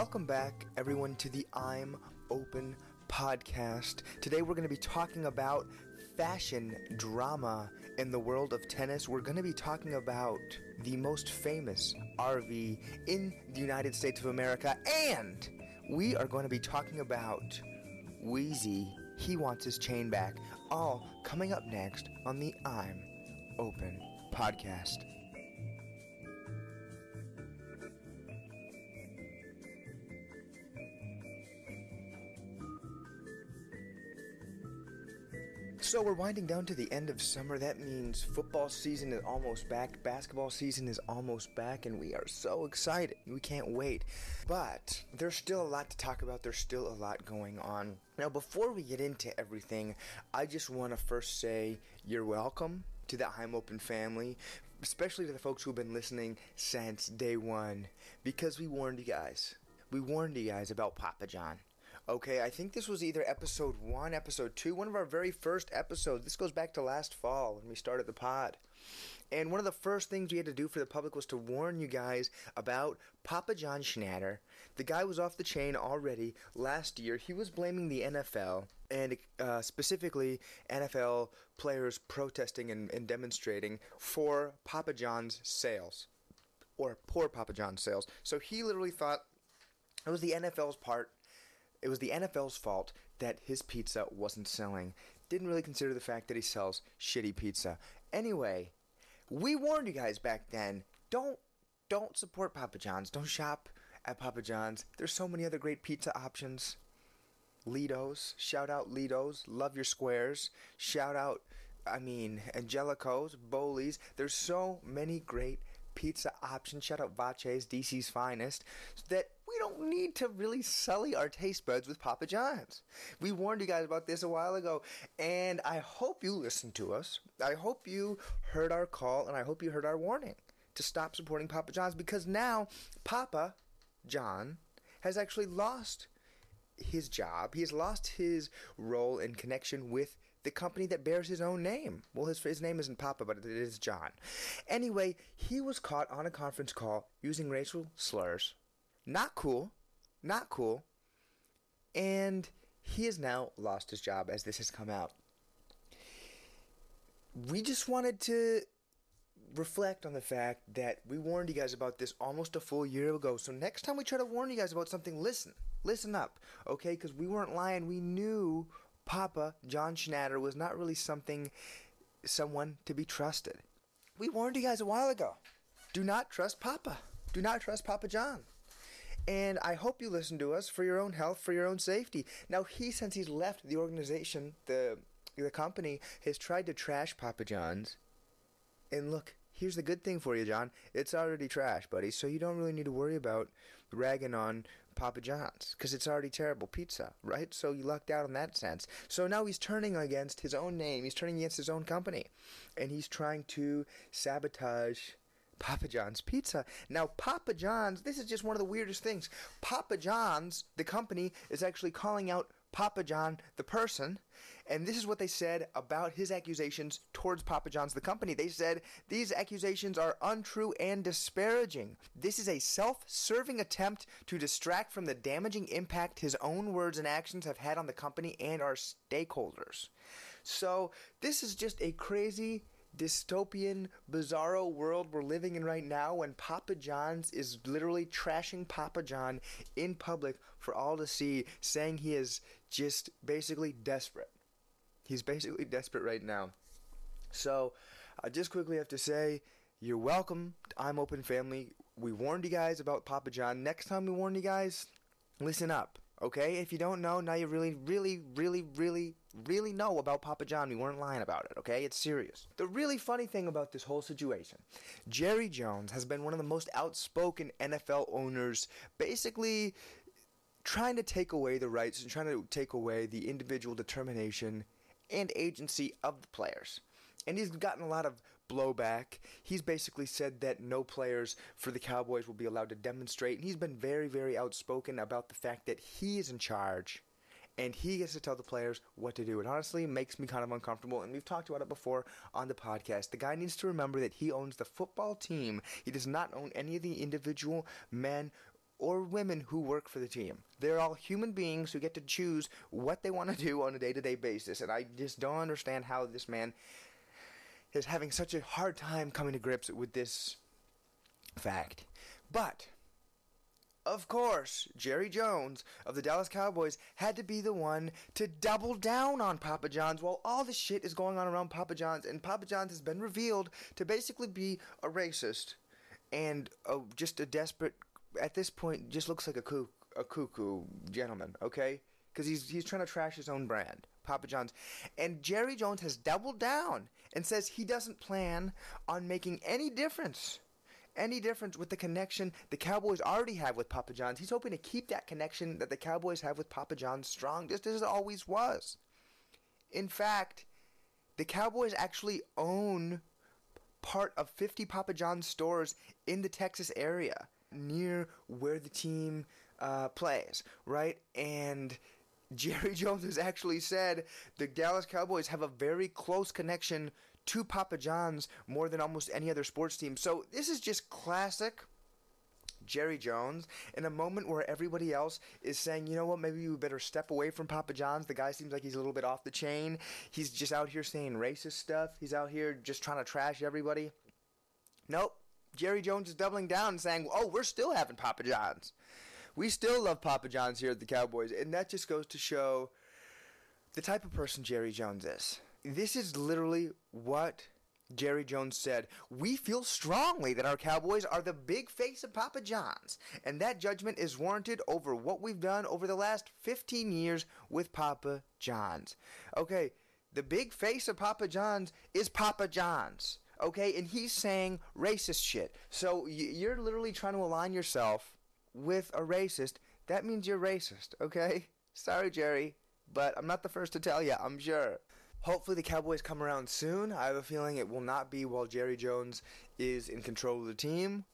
Welcome back, everyone, to the I'm Open podcast. Today we're going to be talking about fashion drama in the world of tennis. We're going to be talking about the most famous RV in the United States of America, and we are going to be talking about Weezy. He wants his chain back. All coming up next on the I'm Open podcast. So we're winding down to the end of summer. That means football season is almost back, basketball season is almost back, and we are so excited. We can't wait. But there's still a lot to talk about. There's still a lot going on. Now, before we get into everything, I just want to first say you're welcome to the I'm Open family, especially to the folks who've been listening since day one, because we warned you guys. We warned you guys about Papa John. Okay, I think this was either episode one, episode two, one of our very first episodes. This goes back to last fall when we started the pod. And one of the first things we had to do for the public was to warn you guys about Papa John Schnatter. The guy was off the chain already last year. He was blaming the NFL and uh, specifically NFL players protesting and, and demonstrating for Papa John's sales or poor Papa John's sales. So he literally thought it was the NFL's part it was the NFL's fault that his pizza wasn't selling. Didn't really consider the fact that he sells shitty pizza. Anyway, we warned you guys back then. Don't don't support Papa John's. Don't shop at Papa John's. There's so many other great pizza options. Ledo's, shout out Ledo's, love your squares. Shout out I mean Angelico's, Boli's. There's so many great pizza options. Shout out Vace's, DC's finest. That don't need to really sully our taste buds with Papa John's. We warned you guys about this a while ago, and I hope you listened to us. I hope you heard our call, and I hope you heard our warning to stop supporting Papa John's because now Papa John has actually lost his job. He has lost his role in connection with the company that bears his own name. Well, his, his name isn't Papa, but it is John. Anyway, he was caught on a conference call using racial slurs not cool. Not cool. And he has now lost his job as this has come out. We just wanted to reflect on the fact that we warned you guys about this almost a full year ago. So next time we try to warn you guys about something, listen. Listen up, okay? Because we weren't lying. We knew Papa John Schnatter was not really something, someone to be trusted. We warned you guys a while ago. Do not trust Papa. Do not trust Papa John. And I hope you listen to us for your own health, for your own safety. Now, he, since he's left the organization, the the company has tried to trash Papa John's. And look, here's the good thing for you, John. It's already trash, buddy. So you don't really need to worry about ragging on Papa John's because it's already terrible pizza, right? So you lucked out in that sense. So now he's turning against his own name. He's turning against his own company, and he's trying to sabotage Papa John's Pizza. Now, Papa John's, this is just one of the weirdest things. Papa John's, the company, is actually calling out Papa John, the person, and this is what they said about his accusations towards Papa John's, the company. They said these accusations are untrue and disparaging. This is a self serving attempt to distract from the damaging impact his own words and actions have had on the company and our stakeholders. So, this is just a crazy dystopian, bizarro world we're living in right now when Papa John's is literally trashing Papa John in public for all to see, saying he is just basically desperate. He's basically desperate right now. So, I just quickly have to say, you're welcome. I'm Open Family. We warned you guys about Papa John. Next time we warn you guys, listen up. Okay? If you don't know, now you really, really, really, really, really know about Papa John. We weren't lying about it, okay? It's serious. The really funny thing about this whole situation Jerry Jones has been one of the most outspoken NFL owners, basically trying to take away the rights and trying to take away the individual determination and agency of the players and he's gotten a lot of blowback. He's basically said that no players for the Cowboys will be allowed to demonstrate, and he's been very, very outspoken about the fact that he is in charge and he gets to tell the players what to do. It honestly makes me kind of uncomfortable, and we've talked about it before on the podcast. The guy needs to remember that he owns the football team. He does not own any of the individual men or women who work for the team. They're all human beings who get to choose what they want to do on a day to day basis. And I just don't understand how this man is having such a hard time coming to grips with this fact. But of course, Jerry Jones of the Dallas Cowboys had to be the one to double down on Papa John's while all the shit is going on around Papa John's. And Papa John's has been revealed to basically be a racist and a, just a desperate, at this point, just looks like a, coo- a cuckoo gentleman, okay? Because he's, he's trying to trash his own brand, Papa John's. And Jerry Jones has doubled down and says he doesn't plan on making any difference any difference with the connection the Cowboys already have with Papa John's. He's hoping to keep that connection that the Cowboys have with Papa John's strong, just as it always was. In fact, the Cowboys actually own part of 50 Papa John's stores in the Texas area near where the team uh, plays, right? And Jerry Jones has actually said the Dallas Cowboys have a very close connection to Papa John's more than almost any other sports team. So this is just classic Jerry Jones in a moment where everybody else is saying, you know what, maybe we better step away from Papa John's. The guy seems like he's a little bit off the chain. He's just out here saying racist stuff. He's out here just trying to trash everybody. Nope. Jerry Jones is doubling down and saying, oh, we're still having Papa John's. We still love Papa John's here at the Cowboys. And that just goes to show the type of person Jerry Jones is this is literally what Jerry Jones said, We feel strongly that our Cowboys are the big face of Papa John's, and that judgment is warranted over what we've done over the last 15 years with Papa John's. Okay, the big face of Papa John's is Papa John's. Okay, and he's saying racist shit. So you're literally trying to align yourself with a racist. That means you're racist, okay? Sorry, Jerry, but I'm not the first to tell you, I'm sure. Hopefully, the Cowboys come around soon. I have a feeling it will not be while Jerry Jones is in control of the team.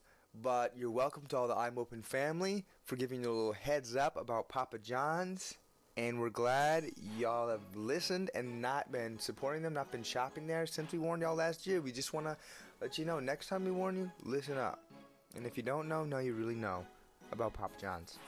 But you're welcome to all the I'm Open family for giving you a little heads up about Papa John's. And we're glad y'all have listened and not been supporting them, not been shopping there since we warned y'all last year. We just want to let you know next time we warn you, listen up. And if you don't know, now you really know about Papa John's.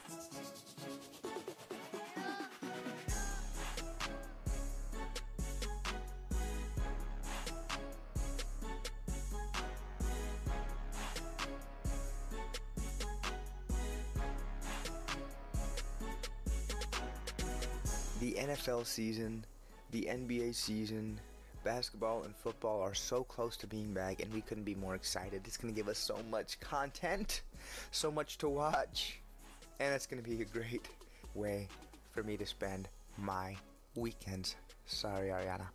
The NFL season, the NBA season, basketball and football are so close to being back, and we couldn't be more excited. It's going to give us so much content, so much to watch, and it's going to be a great way for me to spend my weekends. Sorry, Ariana.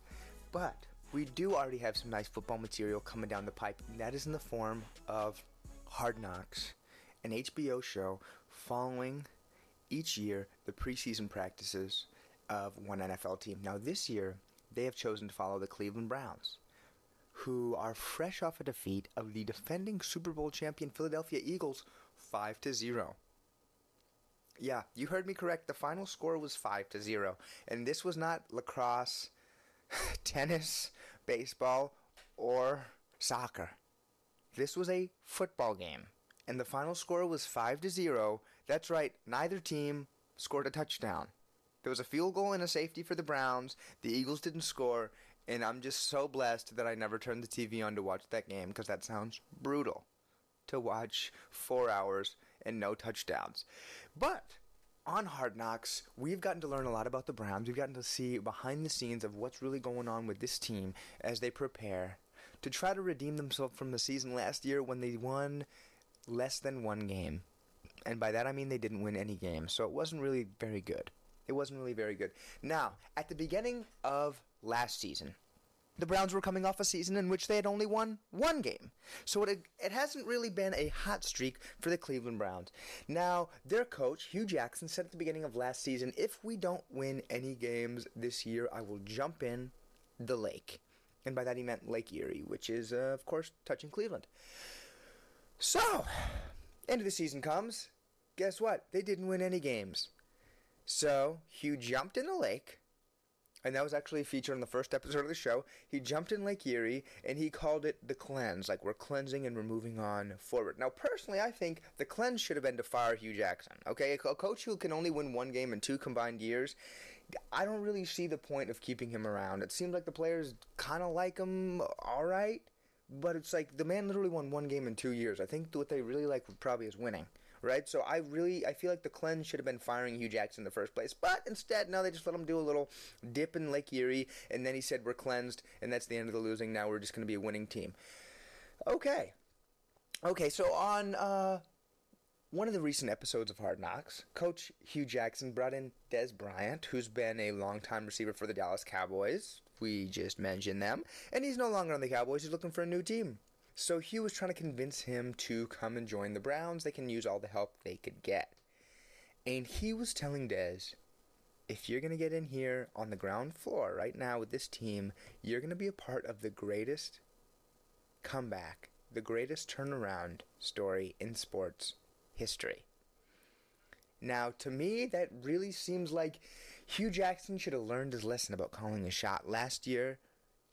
But we do already have some nice football material coming down the pipe, and that is in the form of Hard Knocks, an HBO show following each year the preseason practices of one NFL team. Now, this year, they have chosen to follow the Cleveland Browns, who are fresh off a defeat of the defending Super Bowl champion Philadelphia Eagles 5 to 0. Yeah, you heard me correct. The final score was 5 to 0. And this was not lacrosse, tennis, baseball, or soccer. This was a football game. And the final score was 5 to 0. That's right, neither team scored a touchdown. There was a field goal and a safety for the Browns. The Eagles didn't score, and I'm just so blessed that I never turned the TV on to watch that game because that sounds brutal to watch four hours and no touchdowns. But on Hard Knocks, we've gotten to learn a lot about the Browns. We've gotten to see behind the scenes of what's really going on with this team as they prepare to try to redeem themselves from the season last year when they won less than one game. And by that I mean they didn't win any games, so it wasn't really very good. It wasn't really very good. Now, at the beginning of last season, the Browns were coming off a season in which they had only won one game. So it, it hasn't really been a hot streak for the Cleveland Browns. Now, their coach, Hue Jackson, said at the beginning of last season if we don't win any games this year, I will jump in the lake. And by that he meant Lake Erie, which is, uh, of course, touching Cleveland. So, end of the season comes. Guess what? They didn't win any games. So Hue jumped in the lake, and that was actually featured in the first episode of the show. He jumped in Lake Erie and he called it the cleanse, like we're cleansing and we're moving on forward. Now, personally, I think the cleanse should have been to fire Hue Jackson. Okay, a coach who can only win one game in two combined years. I don't really see the point of keeping him around. It seems like the players kind of like him, all right, but it's like the man literally won one game in two years. I think what they really like probably is winning right? So I really I feel like the cleanse should have been firing Hue Jackson in the first place, but instead now they just let him do a little dip in Lake Erie, and then he said we're cleansed, and that's the end of the losing. Now we're just going to be a winning team. Okay, okay. So on uh, one of the recent episodes of Hard Knocks, Coach Hue Jackson brought in Dez Bryant, who's been a longtime receiver for the Dallas Cowboys. We just mentioned them, and he's no longer on the Cowboys. He's looking for a new team. So Hue was trying to convince him to come and join the Browns. They can use all the help they could get. And he was telling Dez, if you're going to get in here on the ground floor right now with this team, you're going to be a part of the greatest comeback, the greatest turnaround story in sports history. Now, to me, that really seems like Hue Jackson should have learned his lesson about calling a shot. Last year,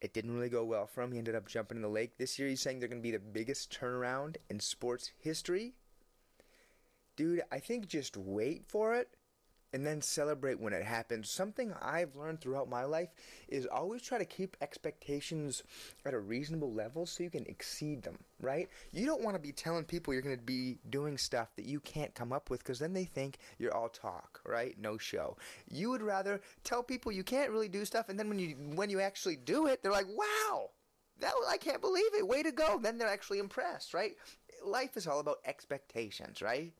it didn't really go well for him. He ended up jumping in the lake. This year, he's saying they're going to be the biggest turnaround in sports history. Dude, I think just wait for it and then celebrate when it happens. Something I've learned throughout my life is always try to keep expectations at a reasonable level so you can exceed them, right? You don't want to be telling people you're going to be doing stuff that you can't come up with because then they think you're all talk, right? No show. You would rather tell people you can't really do stuff and then when you when you actually do it, they're like, "Wow! That I can't believe it. Way to go." Then they're actually impressed, right? Life is all about expectations, right?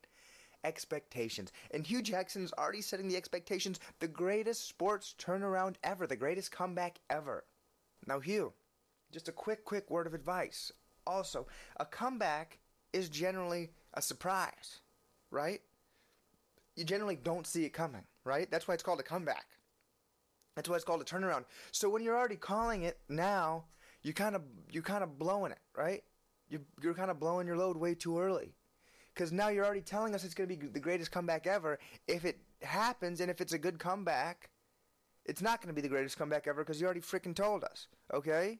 Expectations. And Hue Jackson's already setting the expectations the greatest sports turnaround ever, the greatest comeback ever. Now, Hue, just a quick, quick word of advice. Also, a comeback is generally a surprise, right? You generally don't see it coming, right? That's why it's called a comeback. That's why it's called a turnaround. So when you're already calling it now, you kind of you're kind of blowing it, right? You you're kind of blowing your load way too early because now you're already telling us it's going to be the greatest comeback ever. If it happens and if it's a good comeback, it's not going to be the greatest comeback ever because you already freaking told us. Okay?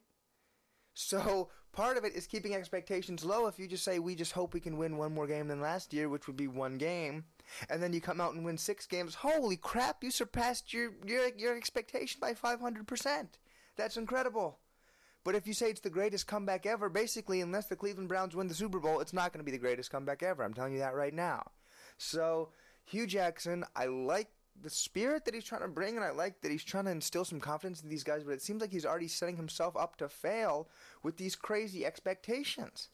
So part of it is keeping expectations low. If you just say we just hope we can win one more game than last year, which would be one game, and then you come out and win six games, holy crap! You surpassed your your your expectation by five hundred percent. That's incredible. But if you say it's the greatest comeback ever, basically, unless the Cleveland Browns win the Super Bowl, it's not going to be the greatest comeback ever. I'm telling you that right now. So, Hue Jackson, I like the spirit that he's trying to bring, and I like that he's trying to instill some confidence in these guys, but it seems like he's already setting himself up to fail with these crazy expectations.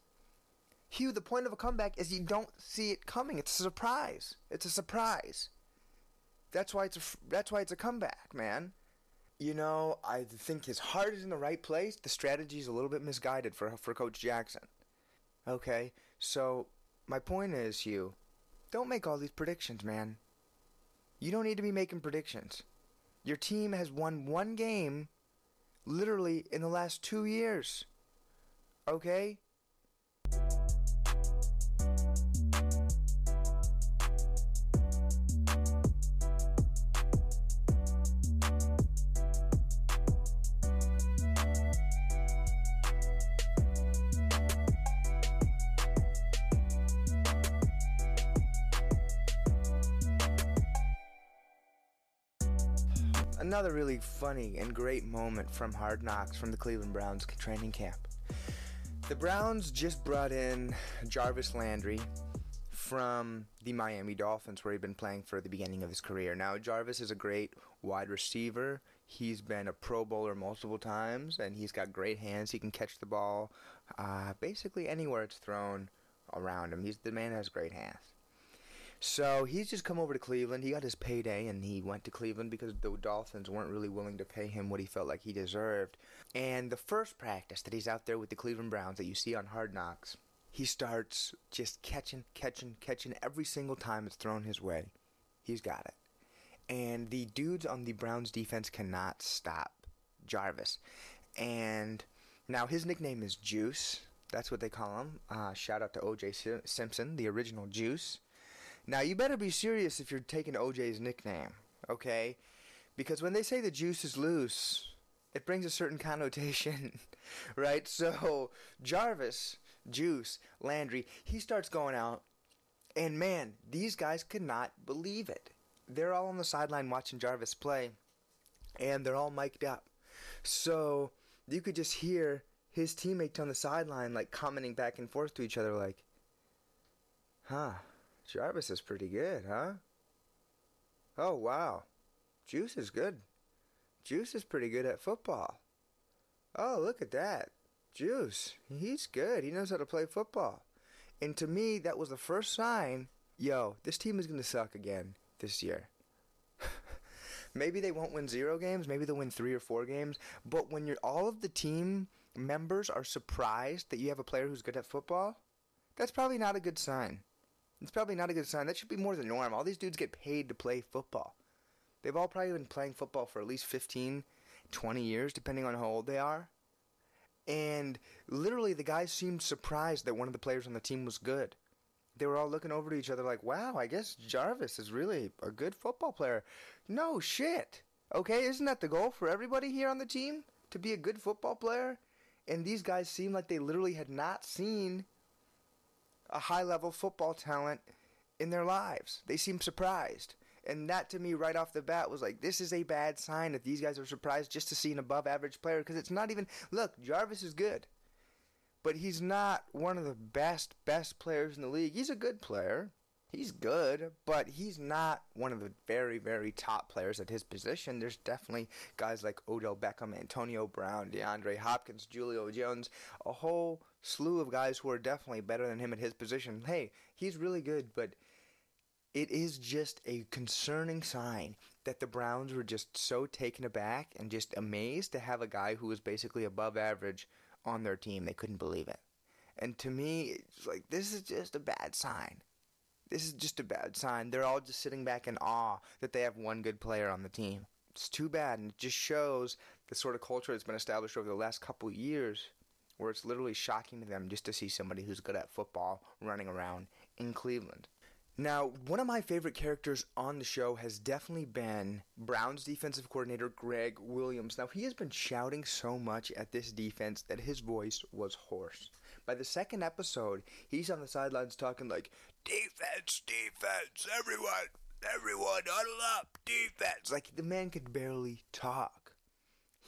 Hue, the point of a comeback is you don't see it coming. It's a surprise. It's a surprise. That's why it's a that's why it's a comeback, man you know, I think his heart is in the right place. The strategy is a little bit misguided for for Coach Jackson. Okay, so my point is, Hue, don't make all these predictions, man. You don't need to be making predictions. Your team has won one game, literally in the last two years. Okay. Another really funny and great moment from Hard Knocks from the Cleveland Browns training camp. The Browns just brought in Jarvis Landry from the Miami Dolphins, where he'd been playing for the beginning of his career. Now, Jarvis is a great wide receiver. He's been a Pro Bowler multiple times, and he's got great hands. He can catch the ball uh, basically anywhere it's thrown around him. He's the man has great hands. So he's just come over to Cleveland. He got his payday and he went to Cleveland because the Dolphins weren't really willing to pay him what he felt like he deserved. And the first practice that he's out there with the Cleveland Browns that you see on Hard Knocks, he starts just catching, catching, catching every single time it's thrown his way. He's got it. And the dudes on the Browns defense cannot stop Jarvis. And now his nickname is Juice. That's what they call him. Uh, shout out to O.J. Simpson, the original Juice. Now, you better be serious if you're taking OJ's nickname, okay? Because when they say the juice is loose, it brings a certain connotation, right? So Jarvis, Juice, Landry, he starts going out, and man, these guys could not believe it. They're all on the sideline watching Jarvis play, and they're all mic'd up. So you could just hear his teammates on the sideline like commenting back and forth to each other, like, huh, Jarvis is pretty good, huh? Oh, wow. Juice is good. Juice is pretty good at football. Oh, look at that. Juice, he's good. He knows how to play football. And to me, that was the first sign yo, this team is going to suck again this year. maybe they won't win zero games, maybe they'll win three or four games, but when you're all of the team members are surprised that you have a player who's good at football, that's probably not a good sign. It's probably not a good sign. That should be more the norm. All these dudes get paid to play football. They've all probably been playing football for at least 15, 20 years, depending on how old they are. And literally, the guys seemed surprised that one of the players on the team was good. They were all looking over to each other like, wow, I guess Jarvis is really a good football player. No shit. Okay, isn't that the goal for everybody here on the team? To be a good football player? And these guys seem like they literally had not seen a high level football talent in their lives. They seem surprised. And that to me, right off the bat, was like, this is a bad sign that these guys are surprised just to see an above average player because it's not even. Look, Jarvis is good, but he's not one of the best, best players in the league. He's a good player. He's good, but he's not one of the very, very top players at his position. There's definitely guys like Odell Beckham, Antonio Brown, DeAndre Hopkins, Julio Jones, a whole slew of guys who are definitely better than him at his position. Hey, he's really good, but it is just a concerning sign that the Browns were just so taken aback and just amazed to have a guy who was basically above average on their team. They couldn't believe it. And to me, it's like, this is just a bad sign. This is just a bad sign. They're all just sitting back in awe that they have one good player on the team. It's too bad, and it just shows the sort of culture that's been established over the last couple years where it's literally shocking to them just to see somebody who's good at football running around in Cleveland. Now, one of my favorite characters on the show has definitely been Browns defensive coordinator Gregg Williams. Now, he has been shouting so much at this defense that his voice was hoarse. By the second episode, he's on the sidelines talking like, Defense, defense, everyone, everyone, huddle up, defense. Like, the man could barely talk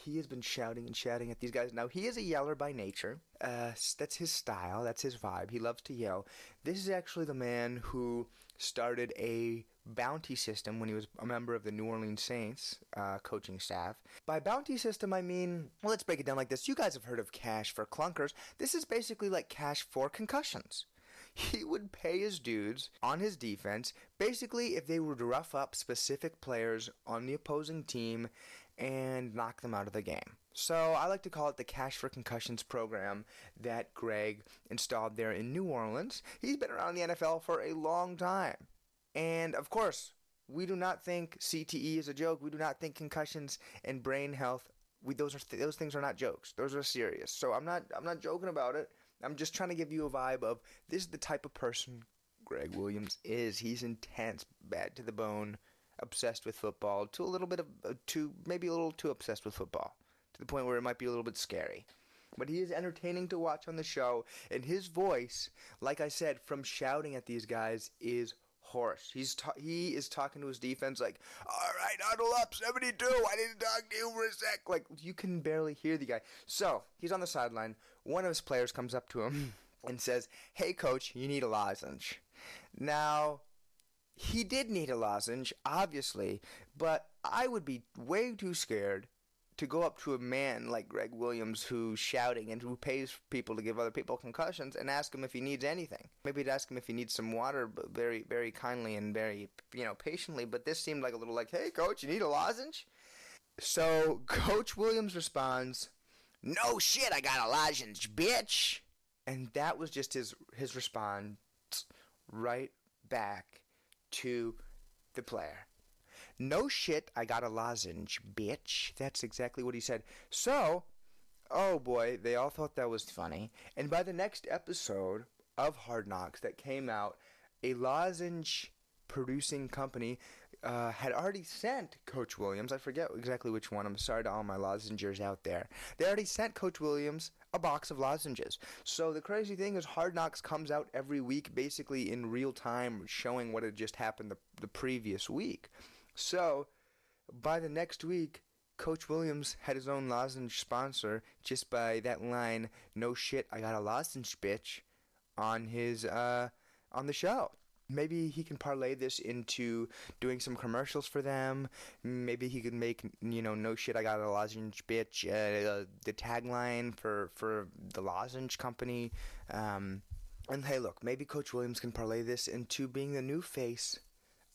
he has been shouting and shouting at these guys. Now, he is a yeller by nature. Uh, that's his style. That's his vibe. He loves to yell. This is actually the man who started a bounty system when he was a member of the New Orleans Saints uh, coaching staff. By bounty system, I mean, well, let's break it down like this. You guys have heard of cash for clunkers. This is basically like cash for concussions he would pay his dudes on his defense basically if they to rough up specific players on the opposing team and knock them out of the game. So I like to call it the Cash for Concussions program that Gregg installed there in New Orleans. He's been around the NFL for a long time. And of course, we do not think CTE is a joke. We do not think concussions and brain health we those are th- those things are not jokes. Those are serious. So I'm not I'm not joking about it. I'm just trying to give you a vibe of this is the type of person Gregg Williams is. He's intense, bad to the bone, obsessed with football to a little bit of uh, too maybe a little too obsessed with football to the point where it might be a little bit scary. But he is entertaining to watch on the show, and his voice, like I said, from shouting at these guys is hoarse. He's ta- he is talking to his defense like, "All right, huddle up, seventy-two. I need to talk to you for a sec." Like you can barely hear the guy. So he's on the sideline. One of his players comes up to him and says, "Hey, coach, you need a lozenge." Now he did need a lozenge, obviously, but I would be way too scared to go up to a man like Gregg Williams who's shouting and who pays people to give other people concussions and ask him if he needs anything. Maybe to ask him if he needs some water, but very, very kindly and very, you know, patiently. But this seemed like a little like, hey, coach, you need a lozenge? So Coach Williams responds, no shit, I got a lozenge, bitch. And that was just his his response right back to the player. No shit, I got a lozenge, bitch. That's exactly what he said. So, oh boy, they all thought that was funny. And by the next episode of Hard Knocks that came out, a lozenge producing company uh, had already sent Coach Williams. I forget exactly which one. I'm sorry to all my lozengers out there. They already sent Coach Williams a box of lozenges. So the crazy thing is, Hard Knocks comes out every week, basically in real time, showing what had just happened the, the previous week. So by the next week, Coach Williams had his own lozenge sponsor just by that line, "No shit, I got a lozenge, bitch," on his uh, on the show. Maybe he can parlay this into doing some commercials for them. Maybe he could make, you know, no shit, I got a lozenge, bitch, uh, the tagline for, for the lozenge company. Um, and hey, look, maybe Coach Williams can parlay this into being the new face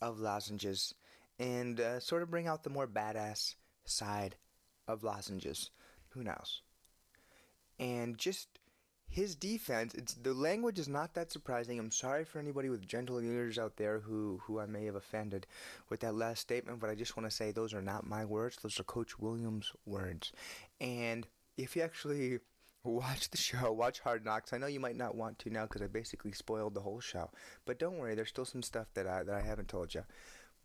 of lozenges and uh, sort of bring out the more badass side of lozenges. Who knows? And just his defense, it's the language is not that surprising. I'm sorry for anybody with gentle ears out there who who I may have offended with that last statement, but I just want to say those are not my words. Those are Coach Williams' words. And if you actually watch the show, watch Hard Knocks. I know you might not want to now because I basically spoiled the whole show, but don't worry, there's still some stuff that I that I haven't told you.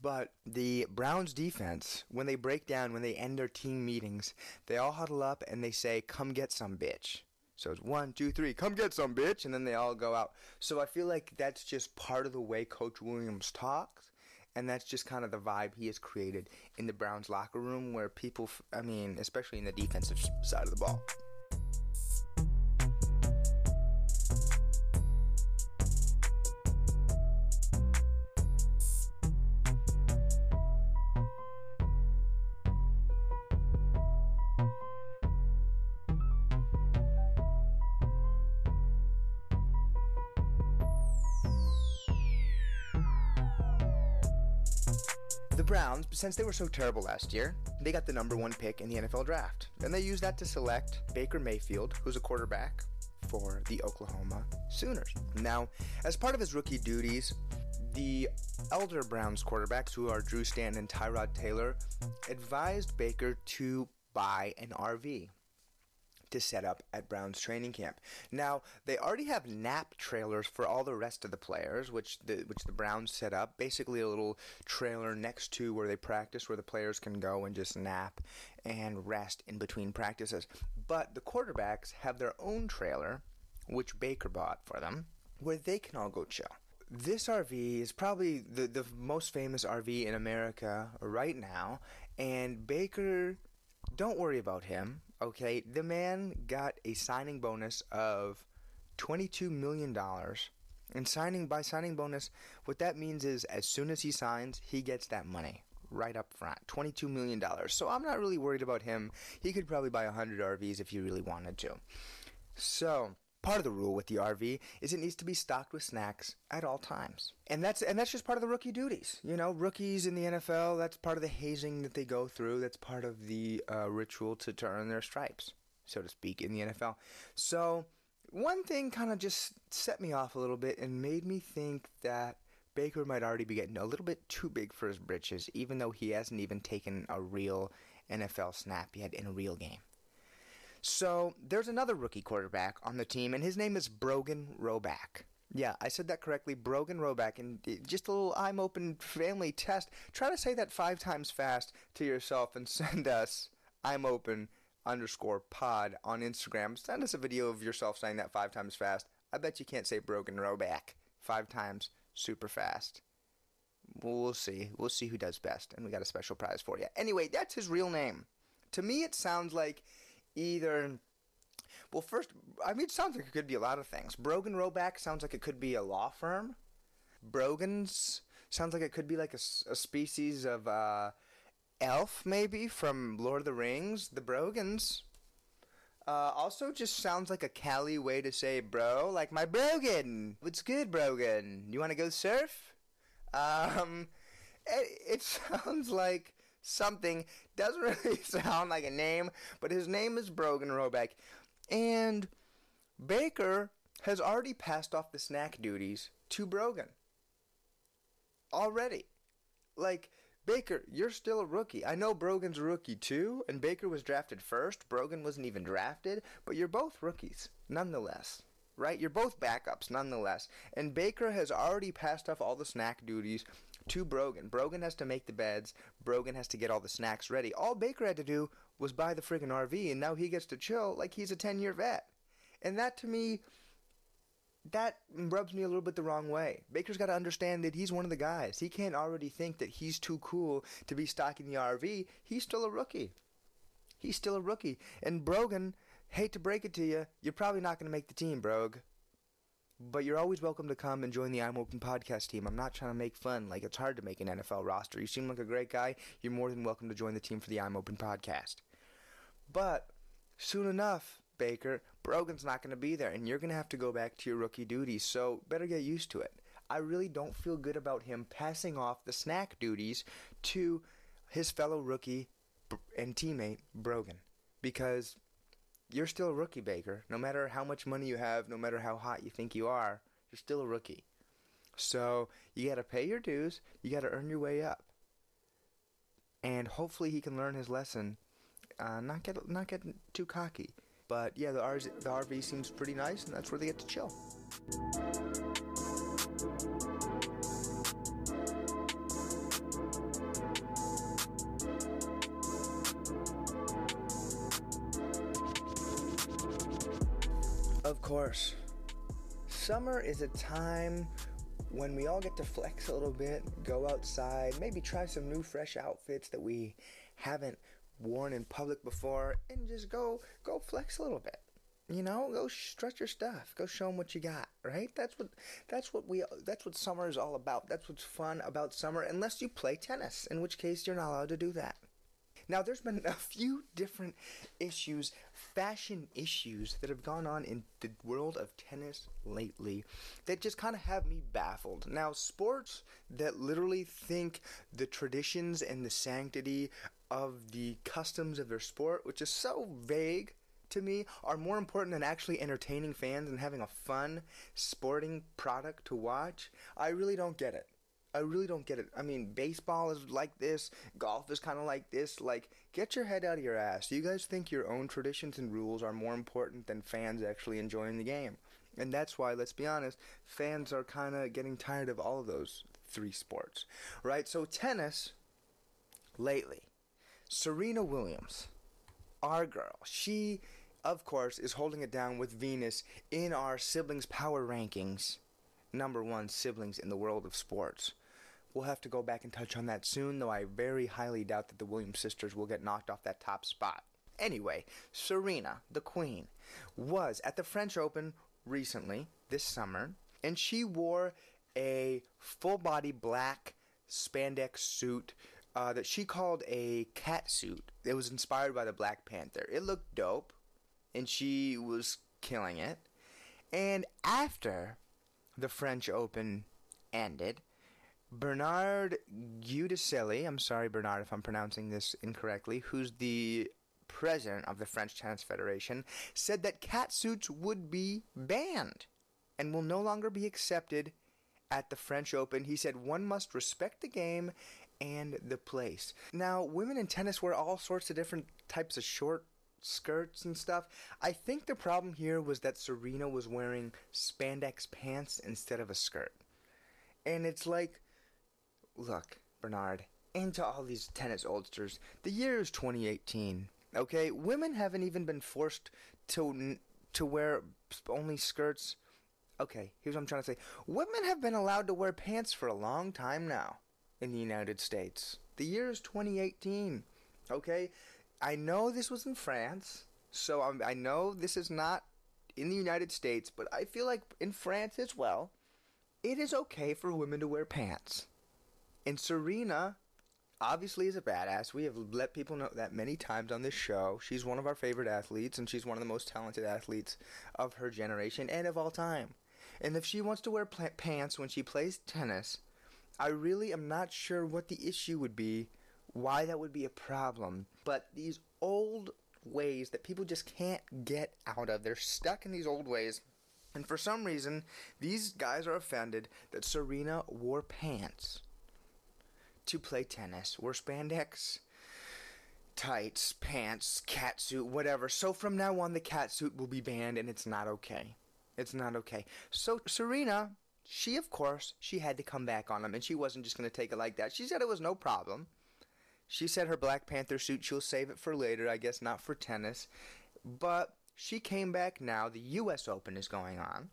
But the Browns defense, when they break down, when they end their team meetings, they all huddle up and they say, "Come get some, bitch." So it's one, two, three, come get some, bitch, and then they all go out. So I feel like that's just part of the way Coach Williams talks, and that's just kind of the vibe he has created in the Browns locker room, where people, I mean, especially in the defensive side of the ball. Browns, since they were so terrible last year, they got the number one pick in the NFL draft. And they used that to select Baker Mayfield, who's a quarterback for the Oklahoma Sooners. Now, as part of his rookie duties, the elder Browns quarterbacks, who are Drew Stanton and Tyrod Taylor, advised Baker to buy an RV to set up at Brown's training camp. Now, they already have nap trailers for all the rest of the players, which the which the Browns set up. Basically, a little trailer next to where they practice, where the players can go and just nap and rest in between practices. But the quarterbacks have their own trailer, which Baker bought for them, where they can all go chill. This RV is probably the, the most famous RV in America right now, and Baker, don't worry about him. Okay, the man got a signing bonus of $22 million. And signing by signing bonus, what that means is as soon as he signs, he gets that money right up front. $22 million. So I'm not really worried about him. He could probably buy 100 RVs if he really wanted to. So, part of the rule with the RV is it needs to be stocked with snacks at all times. And that's and that's just part of the rookie duties. You know, rookies in the NFL, that's part of the hazing that they go through. That's part of the uh, ritual to, earn their stripes, so to speak, in the NFL. So, one thing kind of just set me off a little bit and made me think that Baker might already be getting a little bit too big for his britches, even though he hasn't even taken a real NFL snap yet in a real game. So there's another rookie quarterback on the team, and his name is Brogan Roback. Yeah, I said that correctly. Brogan Roback. And just a little I'm open family test. Try to say that five times fast to yourself and send us I'm open underscore pod on Instagram. Send us a video of yourself saying that five times fast. I bet you can't say Brogan Roback five times super fast. We'll see. We'll see who does best. And we got a special prize for you. Anyway, that's his real name. To me, it sounds like either well, first, I mean, it sounds like it could be a lot of things. Brogan Roback sounds like it could be a law firm. Brogans sounds like it could be like a, a species of uh, elf, maybe from Lord of the Rings. The Brogans. Uh, also, just sounds like a Cali way to say bro, like my Brogan. What's good, Brogan? You want to go surf? Um, it, it sounds like something. Doesn't really sound like a name, but his name is Brogan Roback. And Baker has already passed off the snack duties to Brogan. Already. Like, Baker, you're still a rookie. I know Brogan's a rookie too, and Baker was drafted first. Brogan wasn't even drafted, but you're both rookies, nonetheless. Right? You're both backups, nonetheless. And Baker has already passed off all the snack duties to Brogan. Brogan has to make the beds. Brogan has to get all the snacks ready. All Baker had to do was buy the friggin' RV, and now he gets to chill like he's a 10 year vet. And that to me, that rubs me a little bit the wrong way. Baker's got to understand that he's one of the guys. He can't already think that he's too cool to be stocking the RV. He's still a rookie. He's still a rookie. And Brogan, hate to break it to you, you're probably not going to make the team, Brogue. But you're always welcome to come and join the I'm Open podcast team. I'm not trying to make fun. Like, it's hard to make an NFL roster. You seem like a great guy. You're more than welcome to join the team for the I'm Open podcast. But soon enough, Baker, Brogan's not going to be there, and you're going to have to go back to your rookie duties, so better get used to it. I really don't feel good about him passing off the snack duties to his fellow rookie and teammate, Brogan, because you're still a rookie, Baker. No matter how much money you have, no matter how hot you think you are, you're still a rookie. So you got to pay your dues, you got to earn your way up. And hopefully he can learn his lesson, uh, not get not get too cocky. But yeah, the, RV, the RV seems pretty nice, and that's where they get to chill. Course, summer is a time when we all get to flex a little bit, go outside, maybe try some new fresh outfits that we haven't worn in public before and just go go flex a little bit. You know go stretch your stuff. Go show them what you got right? That's what that's what we that's what summer is all about. That's what's fun about summer unless you play tennis in which case you're not allowed to do that now there's been a few different issues fashion issues that have gone on in the world of tennis lately that just kind of have me baffled now sports that literally think the traditions and the sanctity of the customs of their sport, which is so vague to me, are more important than actually entertaining fans and having a fun sporting product to watch. I really don't get it. I really don't get it. I mean, baseball is like this, golf is kind of like this. Like, get your head out of your ass. Do you guys think your own traditions and rules are more important than fans actually enjoying the game? And that's why, let's be honest, fans are kind of getting tired of all of those three sports, right? So, tennis, lately, Serena Williams, our girl, she, of course, is holding it down with Venus in our siblings power rankings. Number one siblings in the world of sports. We'll have to go back and touch on that soon, though I very highly doubt that the Williams sisters will get knocked off that top spot. Anyway, Serena, the queen, was at the French Open recently, this summer, and she wore a full body black spandex suit uh, that she called a cat suit. It was inspired by the Black Panther. It looked dope, and she was killing it. And after the French Open ended, Bernard Giudicelli, I'm sorry, Bernard, if I'm pronouncing this incorrectly, who's the president of the French Tennis Federation, said that cat suits would be banned and will no longer be accepted at the French Open. He said one must respect the game and the place. Now, women in tennis wear all sorts of different types of short skirts and stuff. I think the problem here was that Serena was wearing spandex pants instead of a skirt. And it's like, look, Bernard, into all these tennis oldsters, the year is 2018. Okay, women haven't even been forced to to wear only skirts. Okay, here's what I'm trying to say. Women have been allowed to wear pants for a long time now in the United States. The year is 2018. Okay? I know this was in France, so I'm, i know this is not in the United States, but I feel like in France as well, it is okay for women to wear pants. And Serena obviously is a badass. We have let people know that many times on this show. She's one of our favorite athletes, and she's one of the most talented athletes of her generation and of all time. And if she wants to wear pants when she plays tennis, I really am not sure what the issue would be, why that would be a problem. But these old ways that people just can't get out of, they're stuck in these old ways. And for some reason, these guys are offended that Serena wore pants to play tennis, wore spandex tights, pants, cat suit, whatever. So from now on, the cat suit will be banned, and it's not okay. It's not okay. So Serena she, of course, she had to come back on him, and she wasn't just going to take it like that. She said it was no problem. She said her Black Panther suit, she'll save it for later, I guess not for tennis. But she came back now. The U.S. Open is going on.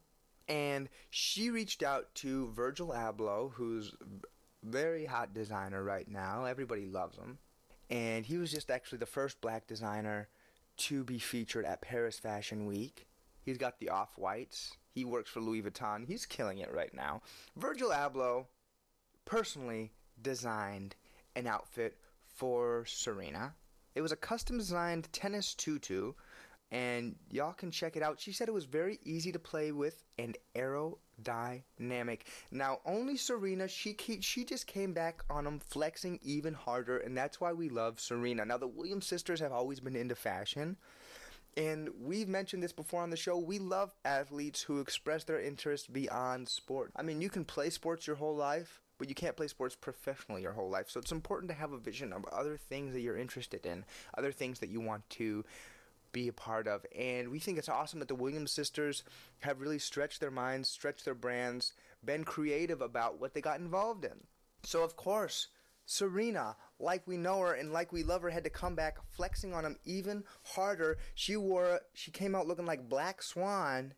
And she reached out to Virgil Abloh, who's very hot designer right now. Everybody loves him. And he was just actually the first black designer to be featured at Paris Fashion Week. He's got the off whites. He works for Louis Vuitton. He's killing it right now. Virgil Abloh personally designed an outfit for Serena. It was a custom designed tennis tutu, and y'all can check it out. She said it was very easy to play with and aerodynamic. Now, only Serena, she she just came back on them flexing even harder, and that's why we love Serena. Now, the Williams sisters have always been into fashion. And we've mentioned this before on the show. We love athletes who express their interest beyond sport. I mean, you can play sports your whole life, but you can't play sports professionally your whole life. So it's important to have a vision of other things that you're interested in, other things that you want to be a part of. And we think it's awesome that the Williams sisters have really stretched their minds, stretched their brands, been creative about what they got involved in. So, of course, Serena, like we know her and like we love her, had to come back flexing on him even harder. She wore, she came out looking like Black Swan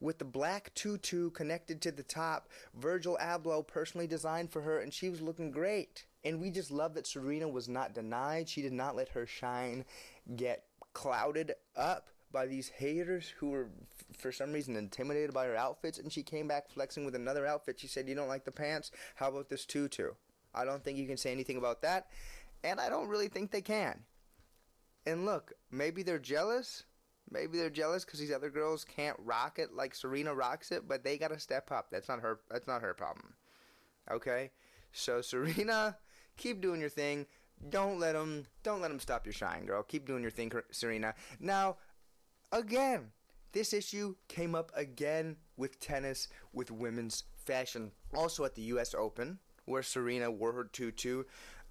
with the black tutu connected to the top. Virgil Abloh personally designed for her, and she was looking great. And we just love that Serena was not denied. She did not let her shine get clouded up by these haters who were, f- for some reason, intimidated by her outfits. And she came back flexing with another outfit. She said, You don't like the pants? How about this tutu? I don't think you can say anything about that. And I don't really think they can. And look, maybe they're jealous. Maybe they're jealous because these other girls can't rock it like Serena rocks it, but they gotta step up. That's not her. That's not her problem. Okay, so Serena, keep doing your thing. Don't let them. Don't let them stop your shine, girl. Keep doing your thing, Serena. Now, again, this issue came up again with tennis with women's fashion. Also at the U.S. Open, where Serena wore her tutu.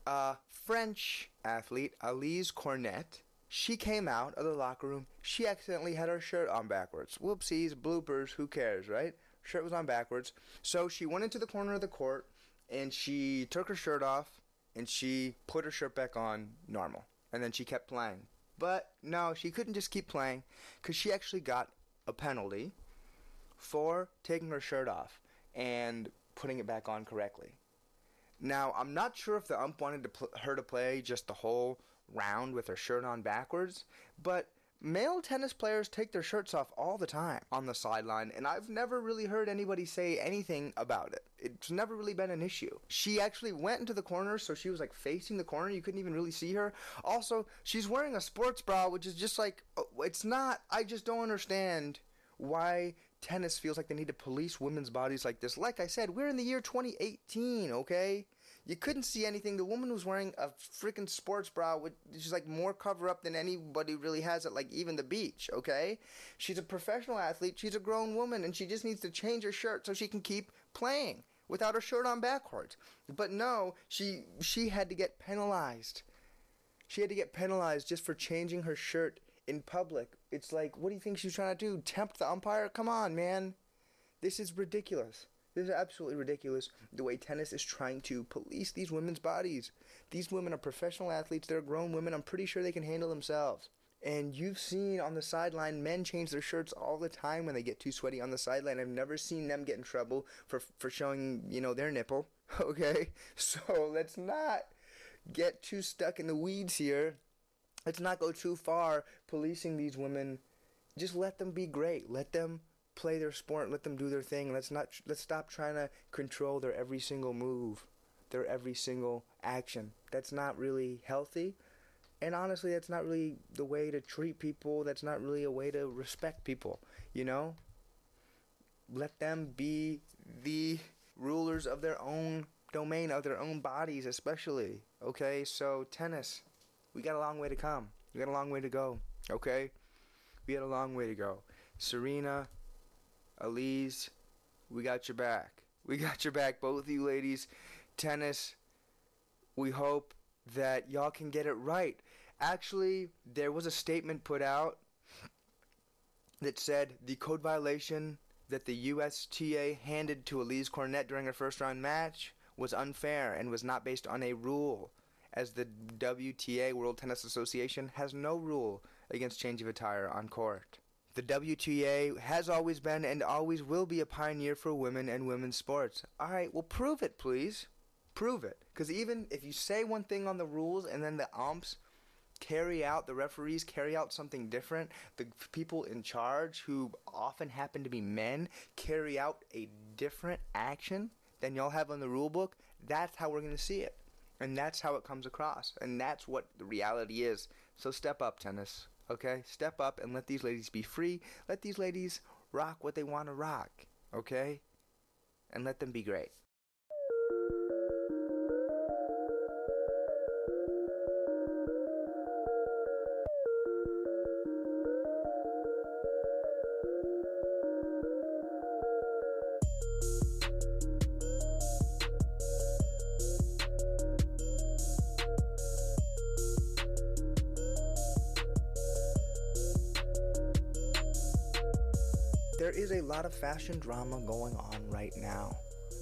Uh, French athlete Alizé Cornet, she came out of the locker room. She accidentally had her shirt on backwards. Whoopsies, bloopers, who cares, right? Shirt was on backwards. So she went into the corner of the court and she took her shirt off and she put her shirt back on normal. And then she kept playing. But no, she couldn't just keep playing because she actually got a penalty for taking her shirt off and putting it back on correctly. Now, I'm not sure if the ump wanted to pl- her to play just the whole round with her shirt on backwards, but male tennis players take their shirts off all the time on the sideline, and I've never really heard anybody say anything about it. It's never really been an issue. She actually went into the corner, so she was like facing the corner. You couldn't even really see her. Also, she's wearing a sports bra, which is just like, uh, it's not, I just don't understand why tennis feels like they need to police women's bodies like this. Like I said, we're in the year 2018, okay? You couldn't see anything. The woman was wearing a freaking sports bra, which is like more cover up than anybody really has at like even the beach, okay? She's a professional athlete. She's a grown woman, and she just needs to change her shirt so she can keep playing without her shirt on backwards. But no, she she had to get penalized. She had to get penalized just for changing her shirt in public. It's like, what do you think she's trying to do? Tempt the umpire? Come on, man. This is ridiculous. This is absolutely ridiculous the way tennis is trying to police these women's bodies. These women are professional athletes, they're grown women. I'm pretty sure they can handle themselves. And you've seen on the sideline men change their shirts all the time when they get too sweaty on the sideline. I've never seen them get in trouble for for showing, you know, their nipple. Okay? So let's not get too stuck in the weeds here let's not go too far policing these women. Just let them be great. Let them play their sport. Let them do their thing. Let's not. Let's stop trying to control their every single move, their every single action. That's not really healthy. And honestly, that's not really the way to treat people. That's not really a way to respect people. You know. Let them be the rulers of their own domain, of their own bodies, especially. Okay, so tennis we got a long way to come. We got a long way to go. Okay? We got a long way to go. Serena, Elise, we got your back. We got your back, both of you ladies. Tennis, we hope that y'all can get it right. Actually, there was a statement put out that said the code violation that the USTA handed to Elise Cornet during her first round match was unfair and was not based on a rule, as the WTA World Tennis Association has no rule against change of attire on court. The WTA has always been and always will be a pioneer for women and women's sports. All right, well, prove it, please. Prove it. Because even if you say one thing on the rules and then the umps carry out, the referees carry out something different, the people in charge, who often happen to be men, carry out a different action than y'all have on the rule book, that's how we're going to see it. And that's how it comes across. And that's what the reality is. So step up, tennis. Okay? Step up and let these ladies be free. Let these ladies rock what they want to rock. Okay? And let them be great. Fashion drama going on right now.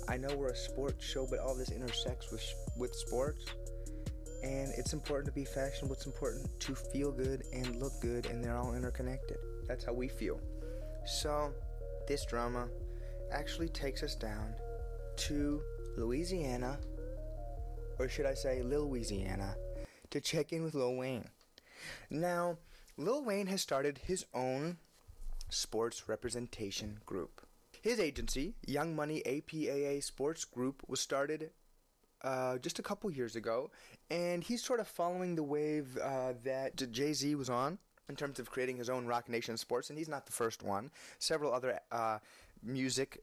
I know we're a sports show, but all this intersects with with sports, and it's important to be fashionable. It's important to feel good and look good, and they're all interconnected. That's how we feel. So, this drama actually takes us down to Louisiana, or should I say, Lil Louisiana, to check in with Lil Wayne. Now, Lil Wayne has started his own sports representation group. His agency, Young Money APAA Sports Group, was started uh, just a couple years ago, and he's sort of following the wave uh, that Jay Z was on in terms of creating his own Roc Nation Sports, and he's not the first one. Several other uh, music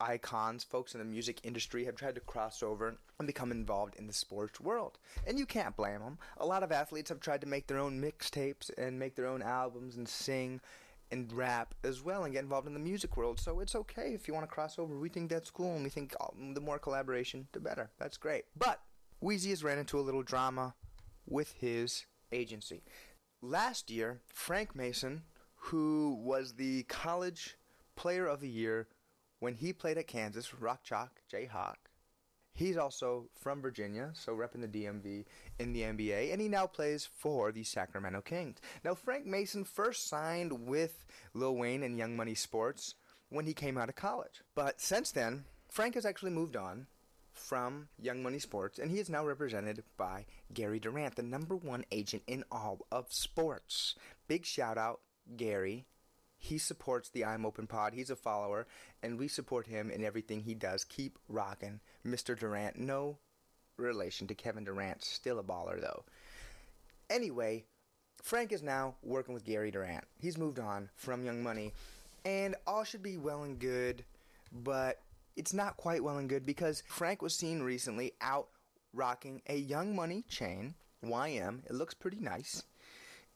icons, folks in the music industry, have tried to cross over and become involved in the sports world. And you can't blame them. A lot of athletes have tried to make their own mixtapes and make their own albums and sing and rap as well and get involved in the music world. So it's okay if you want to cross over. We think that's cool and we think um, the more collaboration, the better. That's great. But Weezy has ran into a little drama with his agency. Last year, Frank Mason, who was the college player of the year when he played at Kansas, Rock Chalk, Jayhawk, He's also from Virginia, so repping the DMV in the NBA, and he now plays for the Sacramento Kings. Now, Frank Mason first signed with Lil Wayne and Young Money Sports when he came out of college. But since then, Frank has actually moved on from Young Money Sports, and he is now represented by Gary Durant, the number one agent in all of sports. Big shout out, Gary. He supports the I'm Open Pod. He's a follower, and we support him in everything he does. Keep rocking, Mr. Durant. No relation to Kevin Durant. Still a baller, though. Anyway, Frank is now working with Gary Durant. He's moved on from Young Money, and all should be well and good, but it's not quite well and good because Frank was seen recently out rocking a Young Money chain, YM. It looks pretty nice.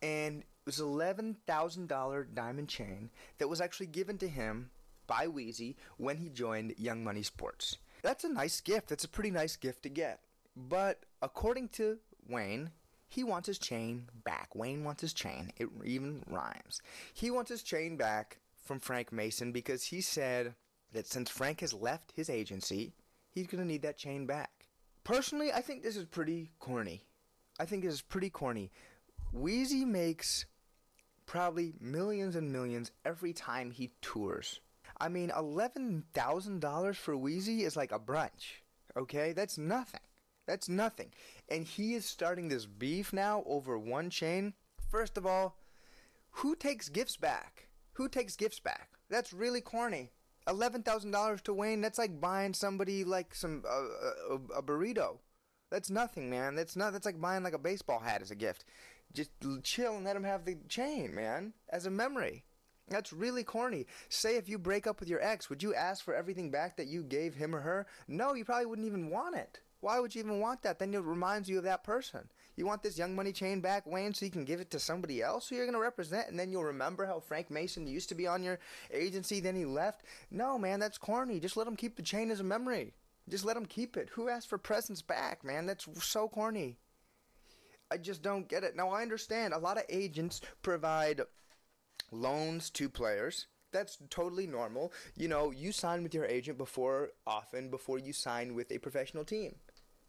And it was an $11,000 diamond chain that was actually given to him by Weezy when he joined Young Money Sports. That's a nice gift. That's a pretty nice gift to get. But according to Wayne, he wants his chain back. Wayne wants his chain. It even rhymes. He wants his chain back from Frank Mason because he said that since Frank has left his agency, he's going to need that chain back. Personally, I think this is pretty corny. I think this is pretty corny. Weezy makes probably millions and millions every time he tours. I mean, $11,000 for Weezy is like a brunch, okay? That's nothing. That's nothing. And he is starting this beef now over one chain. First of all, who takes gifts back? Who takes gifts back? That's really corny. $11,000 to Wayne, that's like buying somebody like some uh, a, a burrito. That's nothing, man. That's not that's like buying like a baseball hat as a gift just chill and let him have the chain, man, as a memory. That's really corny. Say if you break up with your ex, would you ask for everything back that you gave him or her? No, you probably wouldn't even want it. Why would you even want that? Then it reminds you of that person. You want this young money chain back, Wayne, so you can give it to somebody else who you're going to represent, and then you'll remember how Frank Mason used to be on your agency, then he left? No, man, that's corny. Just let him keep the chain as a memory. Just let him keep it. Who asked for presents back, man? That's so corny. I just don't get it. Now I understand a lot of agents provide loans to players That's totally normal. You know, you sign with your agent before often before you sign with a professional team.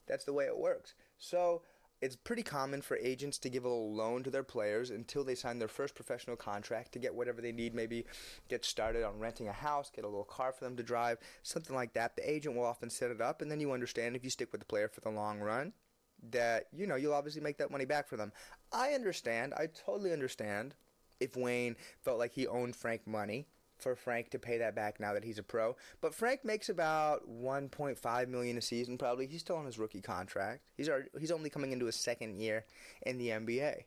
That's the way it works. So it's pretty common for agents to give a loan to their players until they sign their first professional contract to get whatever they need, maybe get started on renting a house, get a little car for them to drive, something like that. The agent will often set it up, and then you understand if you stick with the player for the long run that, you know, you'll obviously make that money back for them. I understand, I totally understand if Wayne felt like he owned Frank money for Frank to pay that back now that he's a pro. But Frank makes about 1.5 million a season probably. He's still on his rookie contract. He's already, he's only coming into his second year in the NBA.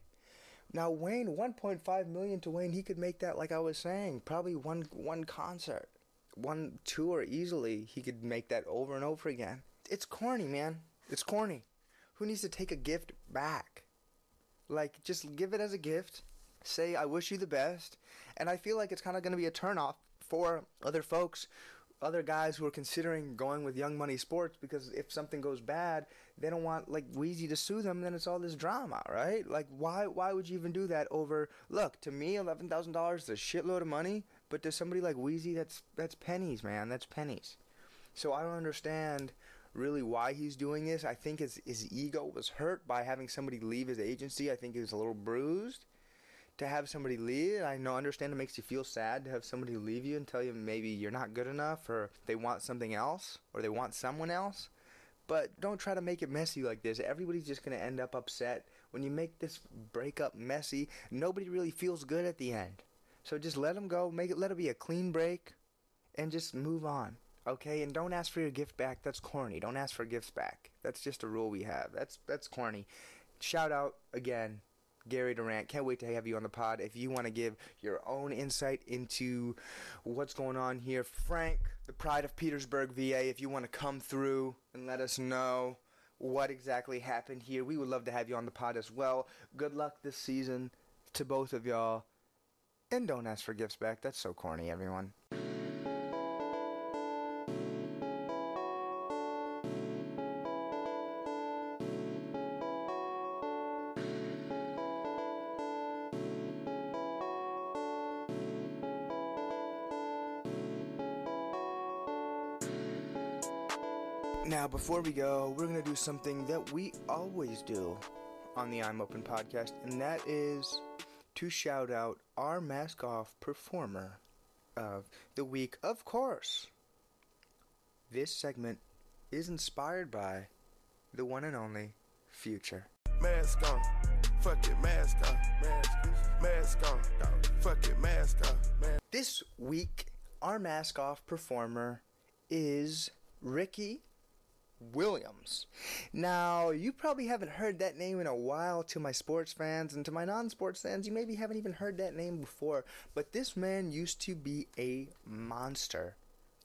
Now Wayne, 1.5 million to Wayne, he could make that like I was saying, probably one one concert, one tour easily. He could make that over and over again. It's corny, man. It's corny. Who needs to take a gift back? Like just give it as a gift. Say I wish you the best and I feel like it's kind of going to be a turnoff for other folks, other guys who are considering going with Young Money Sports because if something goes bad, they don't want like Weezy to sue them. Then it's all this drama, right? Like why why would you even do that over? Look, to me, eleven thousand dollars is a shitload of money, but to somebody like Weezy, that's that's pennies, man. That's pennies. So I don't understand really why he's doing this. I think his his ego was hurt by having somebody leave his agency. I think he was a little bruised to have somebody leave. I know, understand it makes you feel sad to have somebody leave you and tell you maybe you're not good enough or they want something else or they want someone else. But don't try to make it messy like this. Everybody's just going to end up upset. When you make this breakup messy, nobody really feels good at the end. So just let them go. Make it let it be a clean break and just move on. Okay? And don't ask for your gift back. That's corny. Don't ask for gifts back. That's just a rule we have. That's that's corny. Shout out again Gary Durant. Can't wait to have you on the pod. If you want to give your own insight into what's going on here, Frank, the pride of Petersburg, VA, if you want to come through and let us know what exactly happened here, we would love to have you on the pod as well. Good luck this season to both of y'all. And don't ask for gifts back. That's so corny, everyone. Before we go, we're going to do something that we always do on the I'm Open podcast, and that is to shout out our mask off performer of the week. Of course, this segment is inspired by the one and only Future. Mask on, fuck it, mask on, mask, mask on, fuck it, mask on. Mask. This week, our mask off performer is Ricky Williams. Now, you probably haven't heard that name in a while to my sports fans, and to my non sports fans, you maybe haven't even heard that name before. But this man used to be a monster.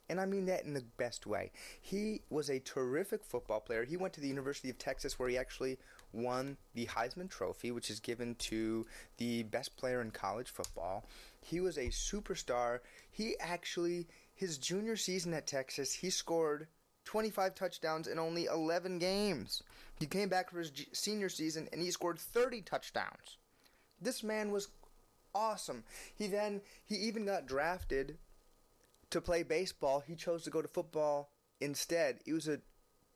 And I mean that in the best way. He was a terrific football player. He went to the University of Texas where he actually won the Heisman Trophy, which is given to the best player in college football. He was a superstar. He actually, his junior season at Texas, he scored 25 touchdowns in only 11 games. He came back for his senior season and he scored 30 touchdowns. This man was awesome. He then he even got drafted to play baseball. He chose to go to football instead. He was a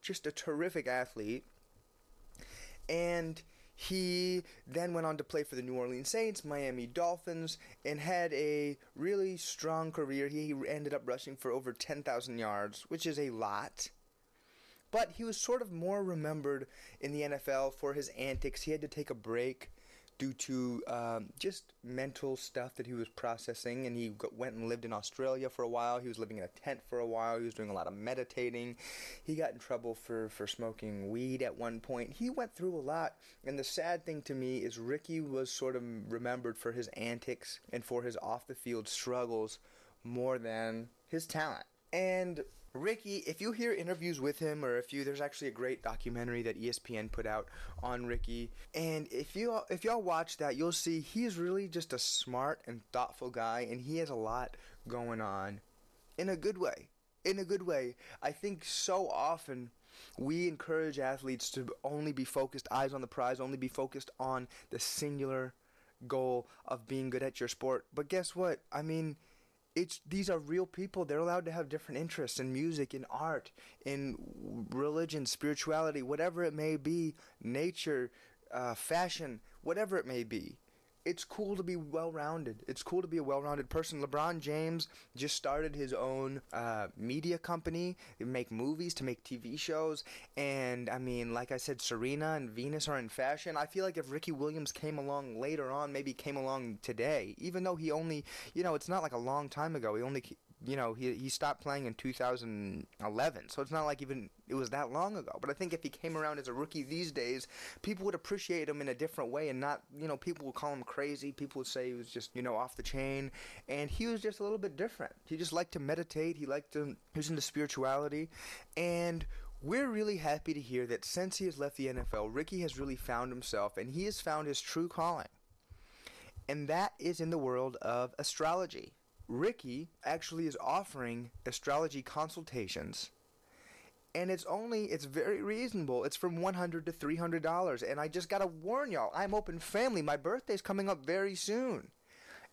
just a terrific athlete. And he then went on to play for the New Orleans Saints, Miami Dolphins, and had a really strong career. He ended up rushing for over 10,000 yards, which is a lot. But he was sort of more remembered in the NFL for his antics. He had to take a break due to um, just mental stuff that he was processing. And he went and lived in Australia for a while. He was living in a tent for a while. He was doing a lot of meditating. He got in trouble for, for smoking weed at one point. He went through a lot. And the sad thing to me is Ricky was sort of remembered for his antics and for his off the field struggles more than his talent. And Ricky, if you hear interviews with him, or if you, there's actually a great documentary that ESPN put out on Ricky, and if you if y'all watch that, you'll see he's really just a smart and thoughtful guy, and he has a lot going on, in a good way. In a good way, I think so often we encourage athletes to only be focused, eyes on the prize, only be focused on the singular goal of being good at your sport. But guess what? I mean it's these are real people. They're allowed to have different interests in music, in art, in religion, spirituality, whatever it may be, nature, uh, fashion, whatever it may be it's cool to be well rounded. It's cool to be a well rounded person. LeBron James just started his own uh, media company, to make movies, to make TV shows. And I mean, like I said, Serena and Venus are in fashion. I feel like if Ricky Williams came along later on, maybe came along today, even though he only, you know, it's not like a long time ago. He only you know, he he stopped playing in 2011, so it's not like even it was that long ago. But I think if he came around as a rookie these days, people would appreciate him in a different way, and not, you know, people would call him crazy. People would say he was just, you know, off the chain, and he was just a little bit different. He just liked to meditate. He liked to. He was into spirituality, and we're really happy to hear that since he has left the NFL, Ricky has really found himself, and he has found his true calling, and that is in the world of astrology. Ricky actually is offering astrology consultations and it's only it's very reasonable. It's from 100 to 300 dollars and I just got to warn y'all, I'm open family. My birthday's coming up very soon.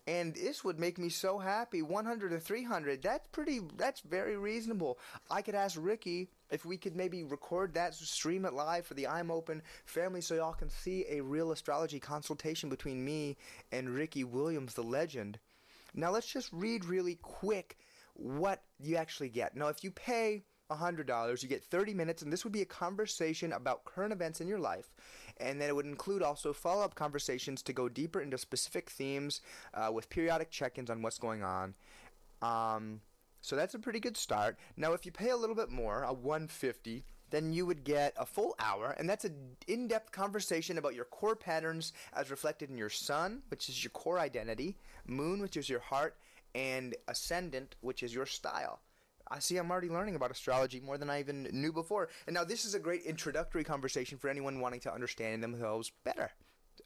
And this would make me so happy. 100 to 300. That's pretty that's very reasonable. I could ask Ricky if we could maybe record that stream it live for the I'm Open family so y'all can see a real astrology consultation between me and Ricky Williams the legend now let's just read really quick what you actually get. Now, if you pay $100, you get 30 minutes, and this would be a conversation about current events in your life. And then it would include also follow up conversations to go deeper into specific themes uh, with periodic check ins on what's going on. Um, so that's a pretty good start. Now, if you pay a little bit more, a 150 then you would get a full hour, and that's an in depth conversation about your core patterns as reflected in your sun, which is your core identity, moon, which is your heart, and ascendant, which is your style. I see I'm already learning about astrology more than I even knew before. And now this is a great introductory conversation for anyone wanting to understand themselves better.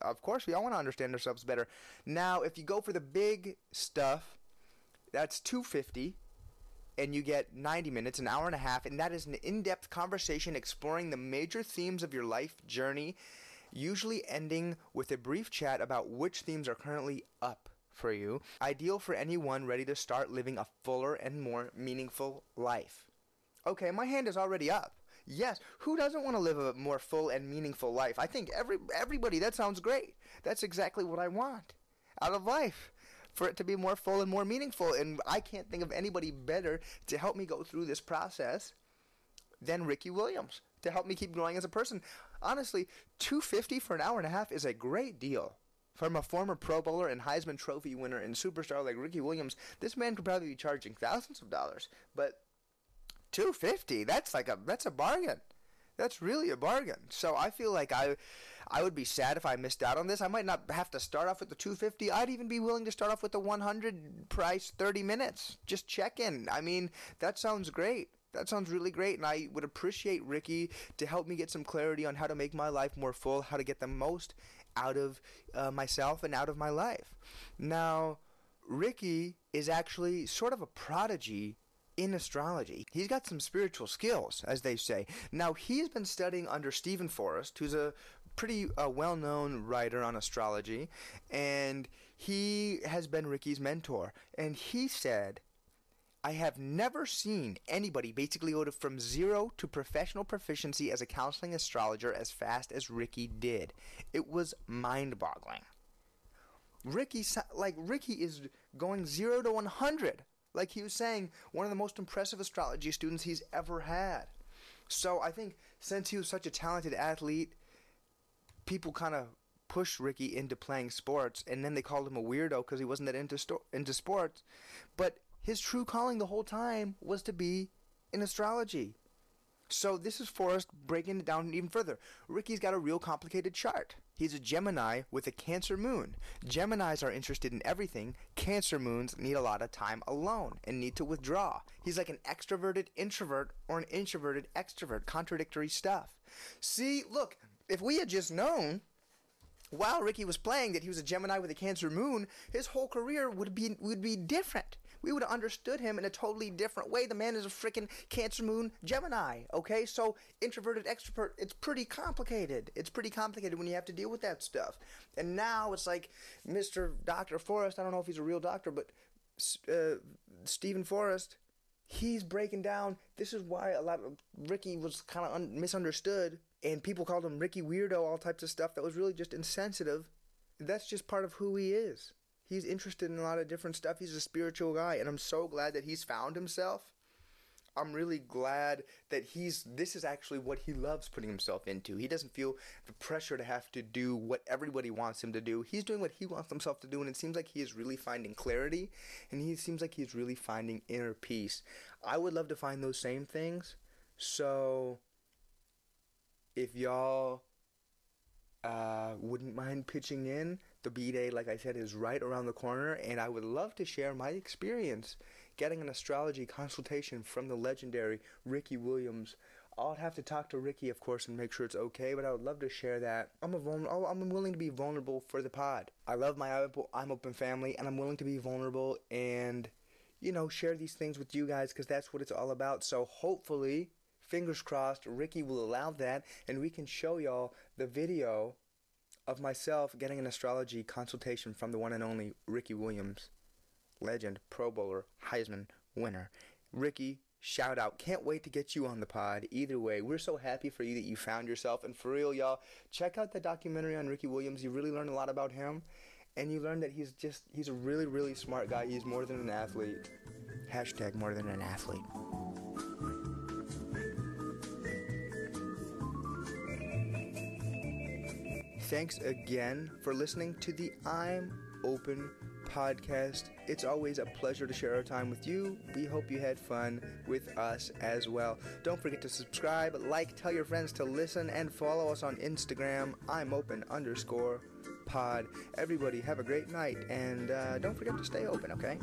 Of course, we all want to understand ourselves better. Now, if you go for the big stuff, that's 250 and you get 90 minutes, an hour and a half, and that is an in depth conversation exploring the major themes of your life journey, usually ending with a brief chat about which themes are currently up for you. Ideal for anyone ready to start living a fuller and more meaningful life. Okay, my hand is already up. Yes, who doesn't want to live a more full and meaningful life? I think every everybody that sounds great. That's exactly what I want out of life for it to be more full and more meaningful. And I can't think of anybody better to help me go through this process than Ricky Williams to help me keep growing as a person. Honestly, 250 for an hour and a half is a great deal. From a former Pro Bowler and Heisman Trophy winner and superstar like Ricky Williams, this man could probably be charging thousands of dollars. But 250, that's like a that's a bargain. That's really a bargain. So I feel like I I would be sad if I missed out on this. I might not have to start off with the 250. I'd even be willing to start off with the 100 price 30 minutes. Just check in. I mean, that sounds great. That sounds really great, and I would appreciate Ricky to help me get some clarity on how to make my life more full, how to get the most out of uh, myself and out of my life. Now, Ricky is actually sort of a prodigy in astrology. He's got some spiritual skills, as they say. Now, he's been studying under Steven Forrest, who's a pretty uh, well known writer on astrology, and he has been Ricky's mentor. And he said, I have never seen anybody basically go from zero to professional proficiency as a counseling astrologer as fast as Ricky did. It was mind boggling. Ricky, like, Ricky is going zero to 100. Like he was saying, one of the most impressive astrology students he's ever had. So I think since he was such a talented athlete, people kind of pushed Ricky into playing sports, and then they called him a weirdo because he wasn't that into sto- into sports. But his true calling the whole time was to be in astrology. So this is Forrest breaking it down even further. Ricky's got a real complicated chart. He's a Gemini with a Cancer moon. Geminis are interested in everything. Cancer moons need a lot of time alone and need to withdraw. He's like an extroverted introvert or an introverted extrovert. Contradictory stuff. See, look, if we had just known while Ricky was playing that he was a Gemini with a Cancer moon, his whole career would be would be different. We would have understood him in a totally different way. The man is a freaking Cancer moon Gemini, okay? So introverted extrovert, it's pretty complicated. It's pretty complicated when you have to deal with that stuff. And now it's like Mr. Dr. Forrest, I don't know if he's a real doctor, but uh, Steven Forrest, he's breaking down. This is why a lot of Ricky was kind of un- misunderstood, and people called him Ricky Weirdo, all types of stuff that was really just insensitive. That's just part of who he is. He's interested in a lot of different stuff. He's a spiritual guy, and I'm so glad that he's found himself. I'm really glad that he's this is actually what he loves putting himself into. He doesn't feel the pressure to have to do what everybody wants him to do. He's doing what he wants himself to do and it seems like he is really finding clarity and he seems like he's really finding inner peace. I would love to find those same things. So if y'all uh, wouldn't mind pitching in, the B Day, like I said, is right around the corner, and I would love to share my experience getting an astrology consultation from the legendary Ricky Williams. I'll have to talk to Ricky, of course, and make sure it's okay. But I would love to share that. I'm a vulnerable. Oh, I'm willing to be vulnerable for the pod. I love my I'm open family, and I'm willing to be vulnerable and, you know, share these things with you guys because that's what it's all about. So hopefully, fingers crossed, Ricky will allow that, and we can show y'all the video of myself getting an astrology consultation from the one and only Ricky Williams, legend, Pro Bowler, Heisman winner. Ricky, shout out. Can't wait to get you on the pod. Either way, we're so happy for you that you found yourself. And for real, y'all, check out the documentary on Ricky Williams. You really learn a lot about him. And you learn that he's just, he's a really, really smart guy. He's more than an athlete. Hashtag more than an athlete. Thanks again for listening to the I'm Open podcast. It's always a pleasure to share our time with you. We hope you had fun with us as well. Don't forget to subscribe, like, tell your friends to listen, and follow us on Instagram. I'm open underscore pod. Everybody have a great night, and uh, don't forget to stay open, okay?